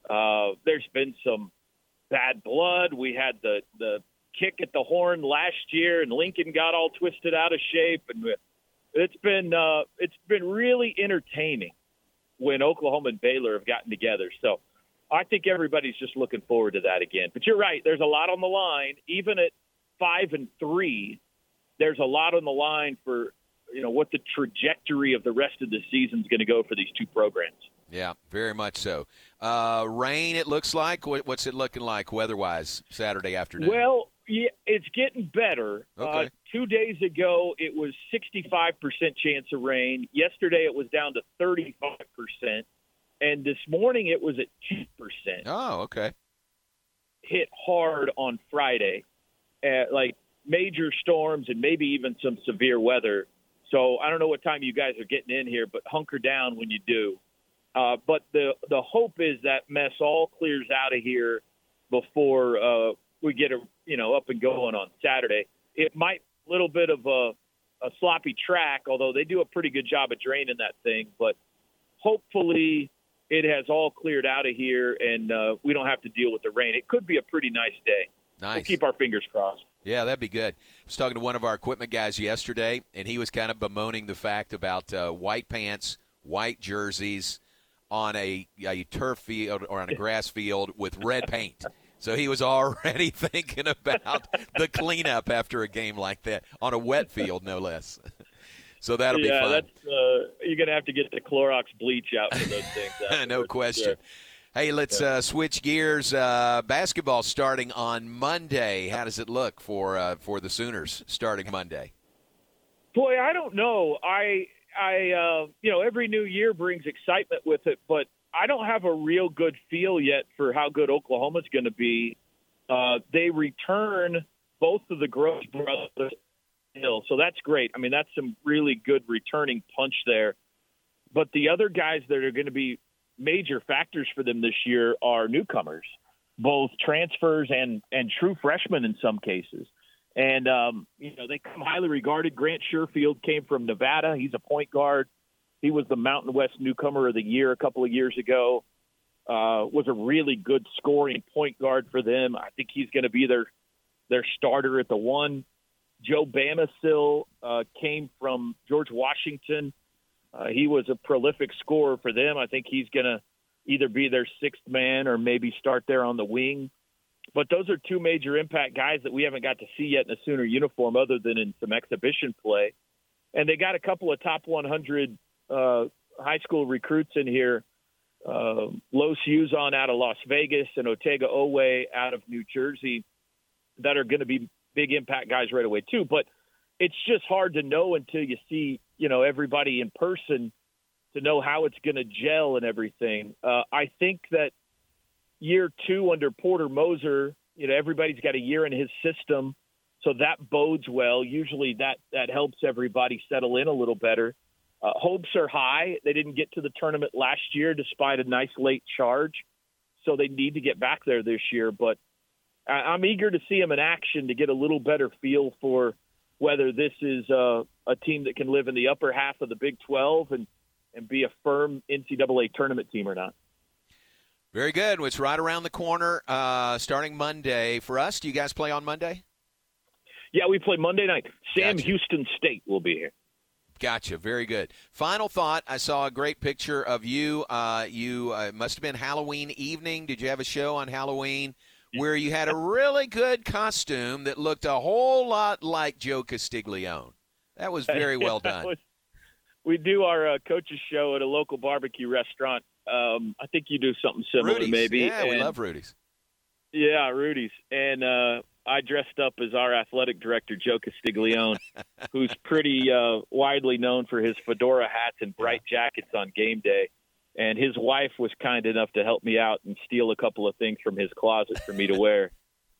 Uh, there's been some bad blood. We had the the kick at the horn last year, and Lincoln got all twisted out of shape, and it's been uh, it's been really entertaining when Oklahoma and Baylor have gotten together. So I think everybody's just looking forward to that again. But you're right. There's a lot on the line. Even at five and three, there's a lot on the line for you know what the trajectory of the rest of the season is going to go for these two programs. Yeah, very much so. Uh, rain, it looks like. What, what's it looking like weather-wise Saturday afternoon? Well, yeah, it's getting better. Uh, two days ago, it was 65% chance of rain. Yesterday, it was down to 35%. And this morning, it was at 2%. oh, okay. Hit hard on Friday, uh, like major storms and maybe even some severe weather. So I don't know what time you guys are getting in here, but hunker down when you do. Uh, but the the hope is that mess all clears out of here before uh, we get a you know up and going on Saturday. It might little bit of a, a sloppy track, although they do a pretty good job of draining that thing. But hopefully it has all cleared out of here and uh, we don't have to deal with the rain. It could be a pretty nice day. Nice. We'll keep our fingers crossed. Yeah, that'd be good. I was talking to one of our equipment guys yesterday, and he was kind of bemoaning the fact about uh, white pants, white jerseys on a, a turf field or on a grass field with red paint. So he was already thinking about the cleanup after a game like that on a wet field, no less. So that'll yeah, be fun. that's uh, you're gonna have to get the Clorox bleach out for those things. no question. Hey, let's uh, switch gears. Uh, basketball starting on Monday. How does it look for uh, for the Sooners starting Monday? Boy, I don't know. I I uh, you know every new year brings excitement with it, but I don't have a real good feel yet for how good Oklahoma's going to be. Uh, they return both of the Groves brothers Hill. So that's great. I mean, that's some really good returning punch there. But the other guys that are going to be major factors for them this year are newcomers, both transfers and and true freshmen in some cases. And um, you know, they come highly regarded. Grant Sherfield came from Nevada. He's a point guard. He was the Mountain West Newcomer of the Year a couple of years ago. Uh, was a really good scoring point guard for them. I think he's going to be their their starter at the one. Joe Bamisile uh, came from George Washington. Uh, he was a prolific scorer for them. I think he's going to either be their sixth man or maybe start there on the wing. But those are two major impact guys that we haven't got to see yet in a Sooner uniform, other than in some exhibition play. And they got a couple of top 100 uh, high school recruits in here. Uh, Los Uzan out of Las Vegas and Otega Oweh out of New Jersey that are going to be big impact guys right away too. But it's just hard to know until you see you know everybody in person to know how it's going to gel and everything. Uh, I think that year two under Porter Moser, you know everybody's got a year in his system, so that bodes well. Usually that that helps everybody settle in a little better. Uh, hopes are high. They didn't get to the tournament last year despite a nice late charge, so they need to get back there this year. But I- I'm eager to see them in action to get a little better feel for whether this is uh, a team that can live in the upper half of the Big 12 and and be a firm NCAA tournament team or not. Very good. It's right around the corner, uh, starting Monday for us. Do you guys play on Monday? Yeah, we play Monday night. Sam Gotcha. Houston State will be here. Gotcha. Very good. Final thought. I saw a great picture of you. Uh, you uh, must have been Halloween evening. Did you have a show on Halloween where you had a really good costume that looked a whole lot like Joe Castiglione? That was very well done. was- we do our uh, coaches show at a local barbecue restaurant. Um, I think you do something similar, Rudy's. maybe. Yeah, we love Rudy's. Yeah, Rudy's. And uh, I dressed up as our athletic director, Joe Castiglione, who's pretty uh, widely known for his fedora hats and bright jackets on game day. And his wife was kind enough to help me out and steal a couple of things from his closet for me to wear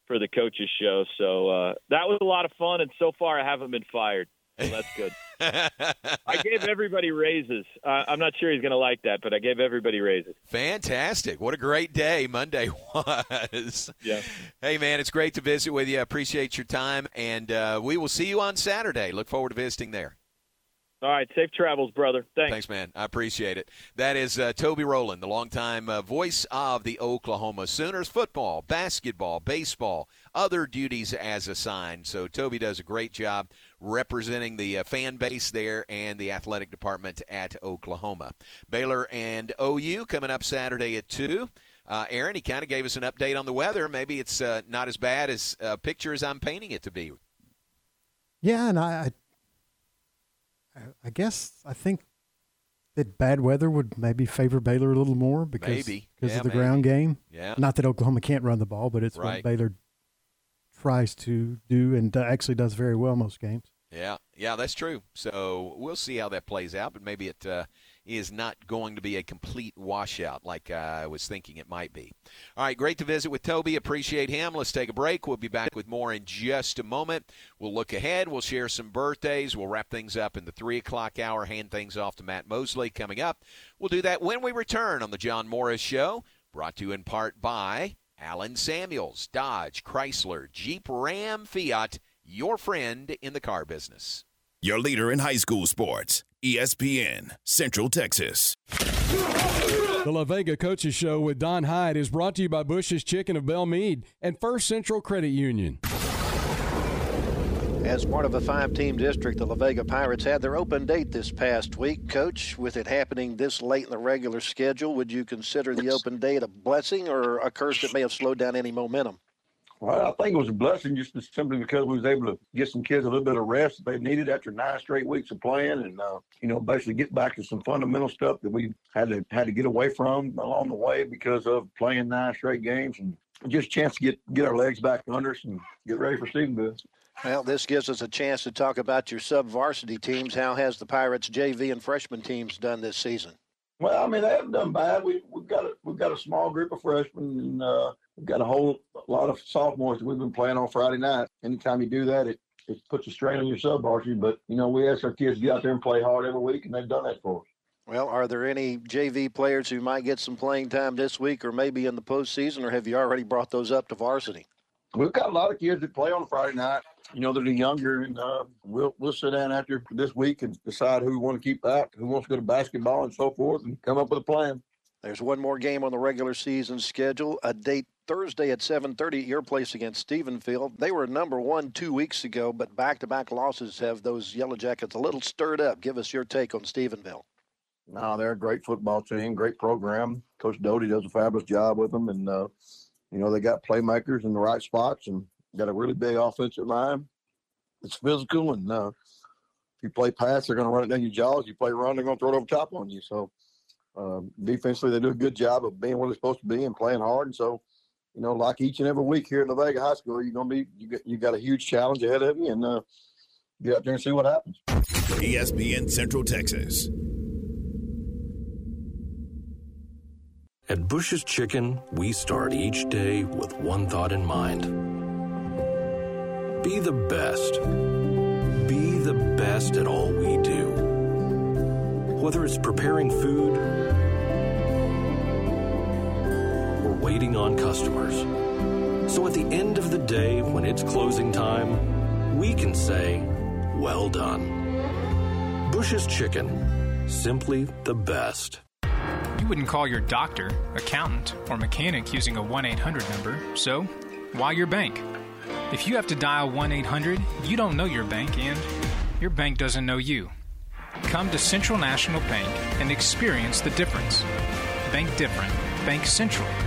for the coaches show. So uh, that was a lot of fun. And so far, I haven't been fired. So that's good. I gave everybody raises. Uh, I'm not sure he's going to like that, but I gave everybody raises. Fantastic. What a great day Monday was. Yeah. Hey, man, it's great to visit with you. I appreciate your time, and uh, we will see you on Saturday. Look forward to visiting there. All right. Safe travels, brother. Thanks. Thanks, man. I appreciate it. That is uh, Toby Rowland, the longtime uh, voice of the Oklahoma Sooners football, basketball, baseball, other duties as assigned. So Toby does a great job representing the uh, fan base there and the athletic department at Oklahoma. Baylor and OU coming up Saturday at 2. Uh, Aaron, he kind of gave us an update on the weather. Maybe it's uh, not as bad as a picture as I'm painting it to be. Yeah, and I, I, I guess I think that bad weather would maybe favor Baylor a little more because Maybe. because Yeah, of the ground game. Yeah. Not that Oklahoma can't run the ball, but it's Right. what Baylor tries to do and actually does very well most games. Yeah, yeah, that's true. So we'll see how that plays out, but maybe it uh, is not going to be a complete washout like I was thinking it might be. All right, great to visit with Toby. Appreciate him. Let's take a break. We'll be back with more in just a moment. We'll look ahead. We'll share some birthdays. We'll wrap things up in the 3 o'clock hour, hand things off to Matt Mosley coming up. We'll do that when we return on the John Morris Show, brought to you in part by Allen Samuels, Dodge, Chrysler, Jeep, Ram, Fiat, your friend in the car business. Your leader in high school sports, ESPN, Central Texas. The La Vega Coaches Show with Don Hyde is brought to you by Bush's Chicken of Bellmead and First Central Credit Union. As part of a five team district, the La Vega Pirates had their open date this past week. Coach, with it happening this late in the regular schedule, would you consider the open date a blessing or a curse that may have slowed down any momentum? Well, I think it was a blessing just simply because we was able to get some kids a little bit of rest that they needed after nine straight weeks of playing, and uh, you know, basically get back to some fundamental stuff that we had to had to get away from along the way because of playing nine straight games, and just a chance to get get our legs back under us and get ready for season boots. Well, this gives us a chance to talk about your sub varsity teams. How has the Pirates JV and freshman teams done this season? Well, I mean, they haven't done bad. We we've got a we've got a small group of freshmen, and uh, we've got a whole lot of sophomores that we've been playing on Friday night. Anytime you do that, it it puts a strain on your sub varsity. But you know, we ask our kids to get out there and play hard every week, and they've done that for us. Well, are there any JV players who might get some playing time this week or maybe in the postseason, or have you already brought those up to varsity? We've got a lot of kids that play on Friday night. You know, they're the younger, and uh, we'll we'll sit down after this week and decide who we want to keep back, who wants to go to basketball, and so forth, and come up with a plan. There's one more game on the regular season schedule. A date Thursday at 7:30 at your place against Stephenville. They were number one two weeks ago, but back-to-back losses have those Yellow Jackets a little stirred up. Give us your take on Stephenville. No, they're a great football team, great program. Coach Doty does a fabulous job with them, and uh, you know they got playmakers in the right spots and got a really big offensive line. It's physical, and uh, if you play pass, they're going to run it down your jaws. You play run, they're going to throw it over top on you. So um, defensively, they do a good job of being what they're supposed to be and playing hard. And so, you know, like each and every week here at La Vega High School, you're going to be you got, you got a huge challenge ahead of you, and uh, get out there and see what happens. ESPN Central Texas. At Bush's Chicken, we start each day with one thought in mind be the best. Be the best at all we do. Whether it's preparing food waiting on customers. So at the end of the day, when it's closing time, we can say, well done. Bush's Chicken, simply the best. You wouldn't call your doctor, accountant, or mechanic using a 1 800 number, so why your bank? If you have to dial 1 800, you don't know your bank and your bank doesn't know you. Come to Central National Bank and experience the difference. Bank different. Bank Central.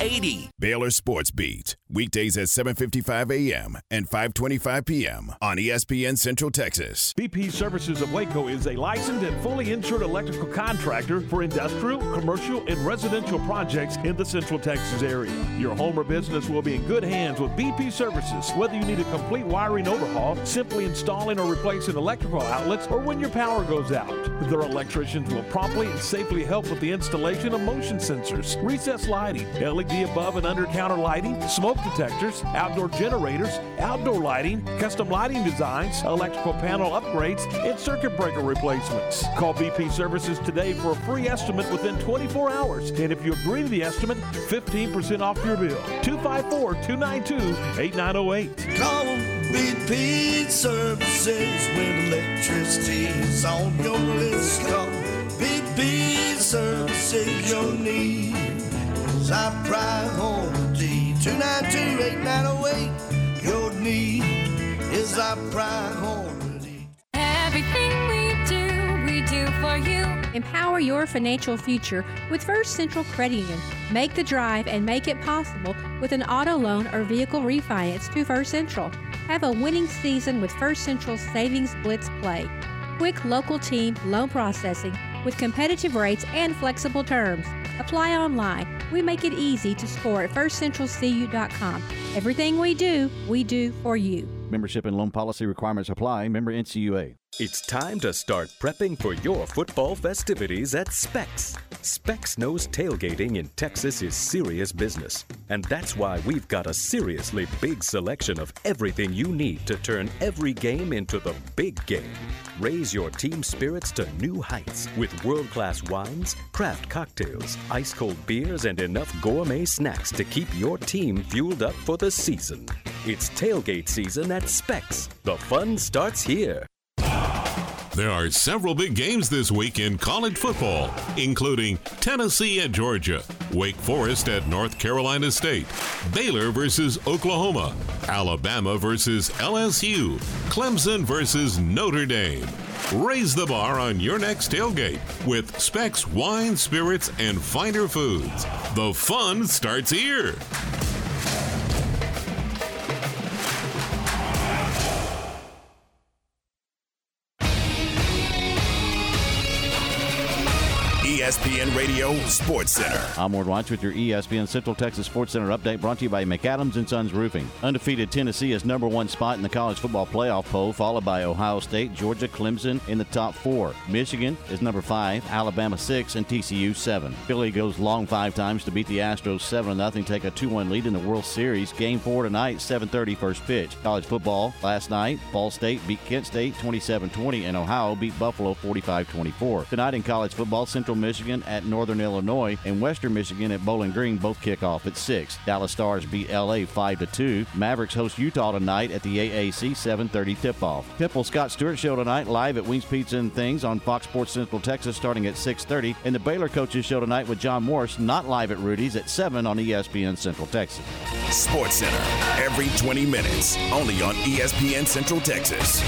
8080. Baylor Sports Beat. Weekdays at 7:55 a.m. and 5:25 p.m. on ESPN Central Texas. BP Services of Waco is a licensed and fully insured electrical contractor for industrial, commercial, and residential projects in the Central Texas area. Your home or business will be in good hands with BP Services. Whether you need a complete wiring overhaul, simply installing or replacing electrical outlets, or when your power goes out, their electricians will promptly and safely help with the installation of motion sensors, recessed lighting, LED above and under counter lighting, smoke detectors, outdoor generators, outdoor lighting, custom lighting designs, electrical panel upgrades, and circuit breaker replacements. Call BP Services today for a free estimate within 24 hours. And if you agree to the estimate, 15% off your bill. 254 292 8908. Call BP Services when electricity is on your list. Call BP Services your need. Priority. 292-8908. Your is priority. Everything we do, we do for you. Empower your financial future with First Central Credit Union. Make the drive and make it possible with an auto loan or vehicle refinance to First Central. Have a winning season with First Central Savings Blitz Play. Quick local team loan processing with competitive rates and flexible terms. Apply online. We make it easy to score at firstcentralcu.com. Everything we do, we do for you. Membership and loan policy requirements apply. Member NCUA. It's time to start prepping for your football festivities at Specs. Specs knows tailgating in Texas is serious business, and that's why we've got a seriously big selection of everything you need to turn every game into the big game. Raise your team spirits to new heights with world class wines, craft cocktails, ice cold beers, and enough gourmet snacks to keep your team fueled up for the season. It's tailgate season at Specs. The fun starts here. There are several big games this week in college football, including Tennessee at Georgia, Wake Forest at North Carolina State, Baylor versus Oklahoma, Alabama versus LSU, Clemson versus Notre Dame. Raise the bar on your next tailgate with Specs Wine, Spirits, and Finer Foods. The fun starts here. ESPN Radio Sports Center. I'm Ward Watch with your ESPN Central Texas Sports Center update brought to you by McAdams and Sons Roofing. Undefeated Tennessee is number one spot in the college football playoff poll, followed by Ohio State, Georgia, Clemson in the top four. Michigan is number five, Alabama six, and TCU seven. Philly goes long five times to beat the Astros seven 0 take a 2-1 lead in the World Series. Game four tonight, 7:30 first pitch. College football last night, Ball State beat Kent State 27-20, and Ohio beat Buffalo 45-24. Tonight in college football, Central Michigan at Northern Illinois and Western Michigan at Bowling Green both kick off at 6. Dallas Stars beat LA 5-2. Mavericks host Utah tonight at the AAC 7:30 tip-off. Temple Scott Stewart show tonight live at Wings Pizza and Things on Fox Sports Central Texas starting at 6:30, and the Baylor coaches show tonight with John Morris not live at Rudy's at 7 on ESPN Central Texas. Sports Center, every 20 minutes, only on ESPN Central Texas.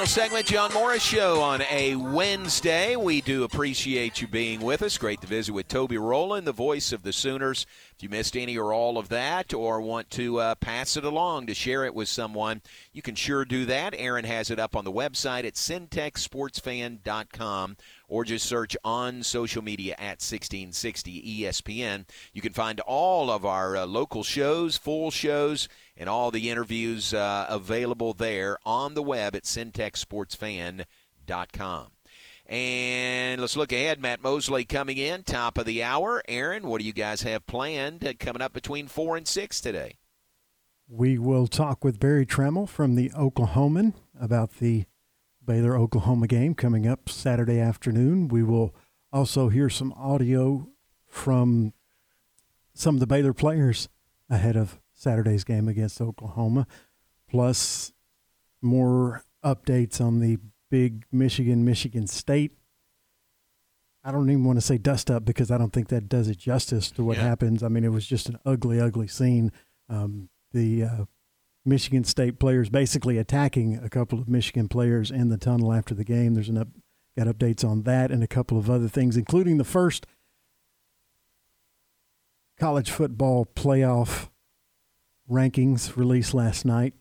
Final segment, John Morris Show on a Wednesday. We do appreciate you being with us. Great to visit with Toby Rowland, the voice of the Sooners. If you missed any or all of that or want to uh, pass it along to share it with someone, you can sure do that. Aaron has it up on the website at syntechsportsfan.com or just search on social media at 1660 ESPN. You can find all of our uh, local shows, full shows, and all the interviews uh, available there on the web at syntechsportsfan.com. And let's look ahead. Matt Mosley coming in, top of the hour. Aaron, what do you guys have planned uh, coming up between 4 and 6 today? We will talk with Berry Tramel from the Oklahoman about the Baylor Oklahoma game coming up Saturday afternoon. We will also hear some audio from some of the Baylor players ahead of Saturday's game against Oklahoma, plus more updates on the big Michigan Michigan State. I don't even want to say dust up because I don't think that does it justice to what Yeah. happens. I mean, it was just an ugly, ugly scene. Um, the uh, Michigan State players basically attacking a couple of Michigan players in the tunnel after the game. There's an up, got updates on that and a couple of other things, including the first college football playoff rankings released last night.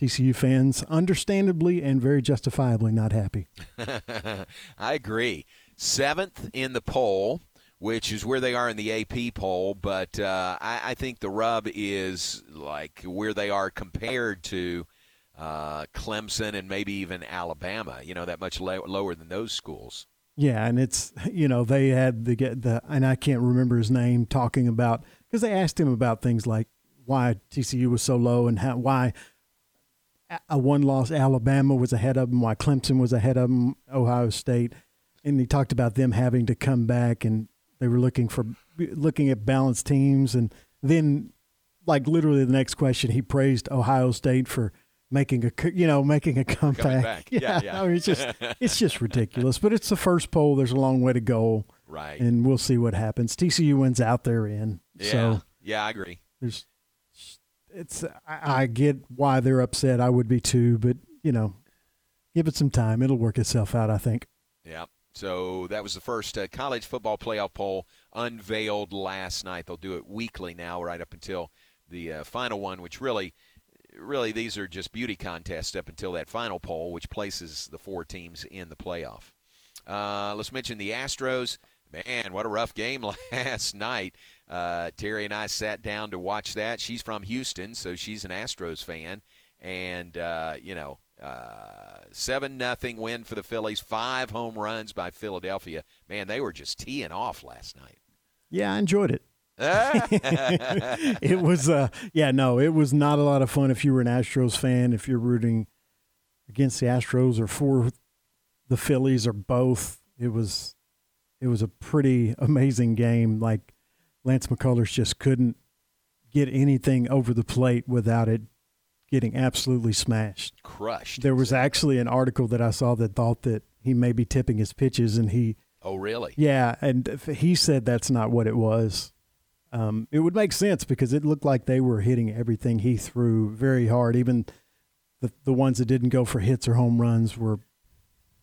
TCU fans, understandably and very justifiably, not happy. I agree. Seventh in the poll, which is where they are in the AP poll, but uh, I, I think the rub is like where they are compared to uh, Clemson and maybe even Alabama. You know, that much lo- lower than those schools. Yeah, and it's you know they had the get the and I can't remember his name talking about because they asked him about things like why TCU was so low and how why a one loss Alabama was ahead of them, why Clemson was ahead of them, Ohio State, and he talked about them having to come back and they were looking for looking at balanced teams and then like literally the next question he praised Ohio State for making a you know making a comeback. back. Yeah, yeah. I mean, it's just it's just ridiculous. But it's the first poll. There's a long way to go. Right. And we'll see what happens. TCU wins out. They're in. Yeah, So yeah, I agree. there's it's I, I get why they're upset. I would be too. But you know, give it some time. It'll work itself out. I think. Yeah. So that was the first uh, college football playoff poll unveiled last night. They'll do it weekly now, right up until the uh, final one, which really, really, these are just beauty contests up until that final poll, which places the four teams in the playoff. Uh, let's mention the Astros. Man, what a rough game last night. Uh, Terry and I sat down to watch that. She's from Houston, so she's an Astros fan, and uh, you know, uh, seven nothing win for the Phillies. Five home runs by Philadelphia. Man, they were just teeing off last night. Yeah, I enjoyed it. it was uh yeah no it was not a lot of fun if you were an astros fan if you're rooting against the astros or for the phillies or both it was it was a pretty amazing game like lance mccullers just couldn't get anything over the plate without it getting absolutely smashed Crushed. there was actually an article that i saw that thought that he may be tipping his pitches and he Oh, really? yeah, and he said that's not what it was. Um, it would make sense because it looked like they were hitting everything he threw very hard. Even the the ones that didn't go for hits or home runs were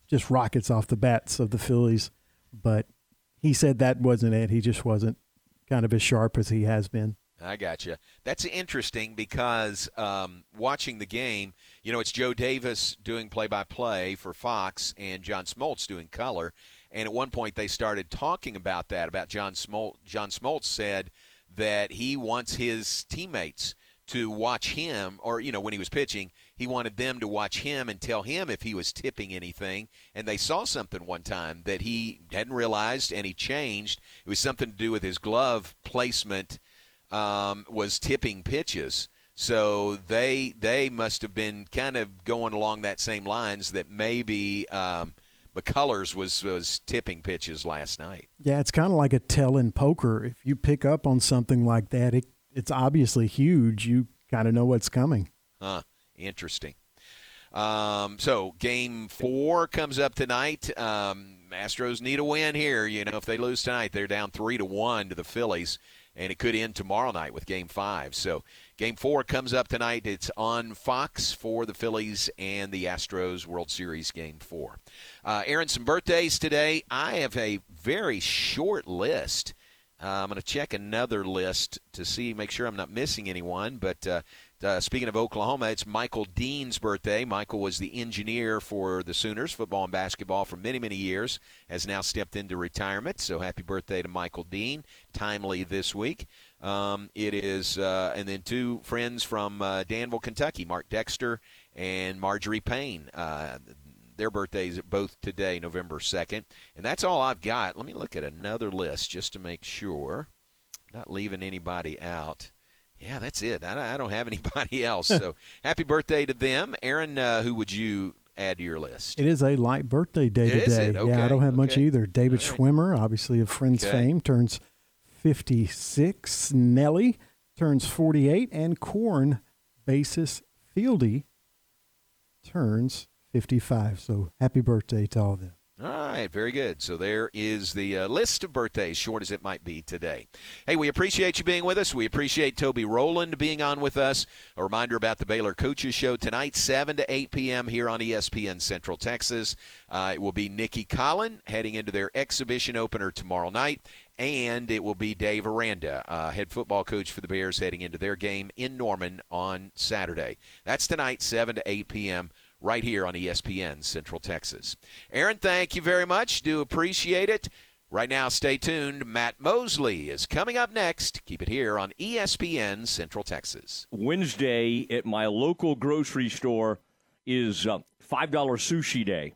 just rockets off the bats of the Phillies. But he said that wasn't it. He just wasn't kind of as sharp as he has been. I got you. That's interesting because um, watching the game, you know, it's Joe Davis doing play-by-play for Fox and John Smoltz doing color. And at one point, they started talking about that. About John Smoltz. John Smoltz said that he wants his teammates to watch him, or you know, when he was pitching, he wanted them to watch him and tell him if he was tipping anything. And they saw something one time that he hadn't realized, and he changed. It was something to do with his glove placement um, was tipping pitches. So they they must have been kind of going along that same lines that maybe um, McCullers was was tipping pitches last night. Yeah, it's kind of like a tell in poker. If you pick up on something like that, it, it's obviously huge. You kind of know what's coming. Huh. Interesting. Um, so game four comes up tonight. Um, Astros need a win here. You know, if they lose tonight, they're down three to one to the Phillies, and it could end tomorrow night with game five. So game four comes up tonight. It's on Fox for the Phillies and the Astros World Series game four. Uh, Aaron, some birthdays today. I have a very short list. Uh, I'm going to check another list to see, make sure I'm not missing anyone. But uh, uh, speaking of Oklahoma, it's Michael Dean's birthday. Michael was the engineer for the Sooners, football and basketball, for many, many years, has now stepped into retirement. So happy birthday to Michael Dean. Timely this week. Um, it is, uh, and then two friends from uh, Danville, Kentucky, Mark Dexter and Marjorie Payne. Uh, their birthdays are both today, November 2nd. And that's all I've got. Let me look at another list just to make sure. Not leaving anybody out. Yeah, that's it. I, I don't have anybody else. So happy birthday to them. Aaron, uh, who would you add to your list? It is a light birthday day Is today. it? Yeah, I don't have much either. David Schwimmer, obviously of Friends Okay. fame, turns 56. Nelly turns 48. And Korn bassist Fieldy turns 55. So happy birthday to all of them. All right, very good. So there is the uh, list of birthdays, short as it might be today. Hey, we appreciate you being with us. We appreciate Toby Rowland being on with us. A reminder about the Baylor Coaches Show tonight, 7 to 8 p.m. here on ESPN Central Texas. Uh, it will be Nicki Collen heading into their exhibition opener tomorrow night. And it will be Dave Aranda, uh, head football coach for the Bears, heading into their game in Norman on Saturday. That's tonight, 7 to 8 p.m right here on ESPN Central Texas. Aaron, thank you very much. Do appreciate it. Right now, stay tuned. Matt Mosley is coming up next. Keep it here on ESPN Central Texas. Wednesday at my local grocery store is uh, $5 sushi day.